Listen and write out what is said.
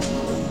Back